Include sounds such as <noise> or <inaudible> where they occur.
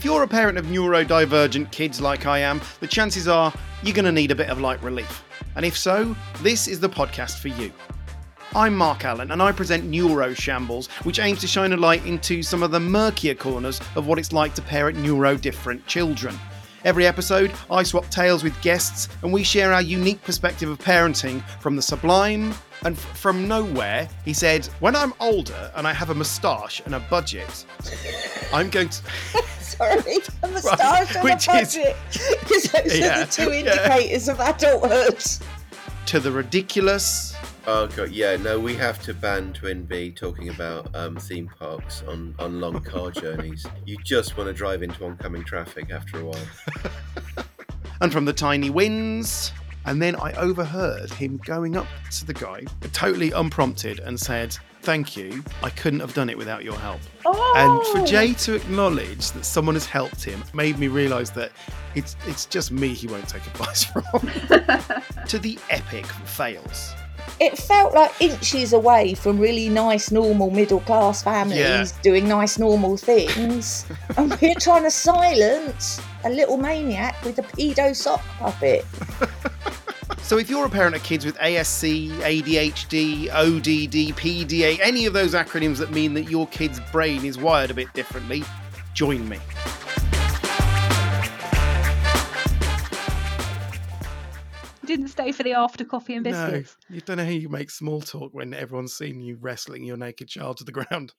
If you're a parent of neurodivergent kids like I am, the chances are you're going to need a bit of light relief. And if so, this is the podcast for you. I'm Mark Allen, and I present Neuroshambles, which aims to shine a light into some of the murkier corners of what it's like to parent neuro-different children. Every episode, I swap tales with guests, and we share our unique perspective of parenting from the sublime and f- from nowhere. He said, "When I'm older and I have a moustache and a budget, I'm going to." <laughs> Sorry, <laughs> a moustache and which a is- budget. Because those Yeah, are the two yeah. indicators of adulthood. to the ridiculous. Oh god, yeah, no, we have to ban Twin B talking about um, theme parks on, on long car <laughs> journeys. You just want to drive into oncoming traffic after a while. <laughs> and from the tiny wins. And then I overheard him going up to the guy, totally unprompted, and said, Thank you. I couldn't have done it without your help. Oh, And for oh! Jay to acknowledge that someone has helped him made me realise that it's it's just me he won't take <laughs> advice from. <laughs> to the epic fails. it felt like inches away from really nice, normal middle class families Yeah. doing nice, normal things. <laughs> and we're trying to silence a little maniac with a pedo sock puppet. So if you're a parent of kids with ASC, ADHD, ODD, PDA, any of those acronyms that mean that your kid's brain is wired a bit differently, join me. Didn't stay for the after coffee and No, you don't know how you make small talk when everyone's seen you wrestling your naked child to the ground.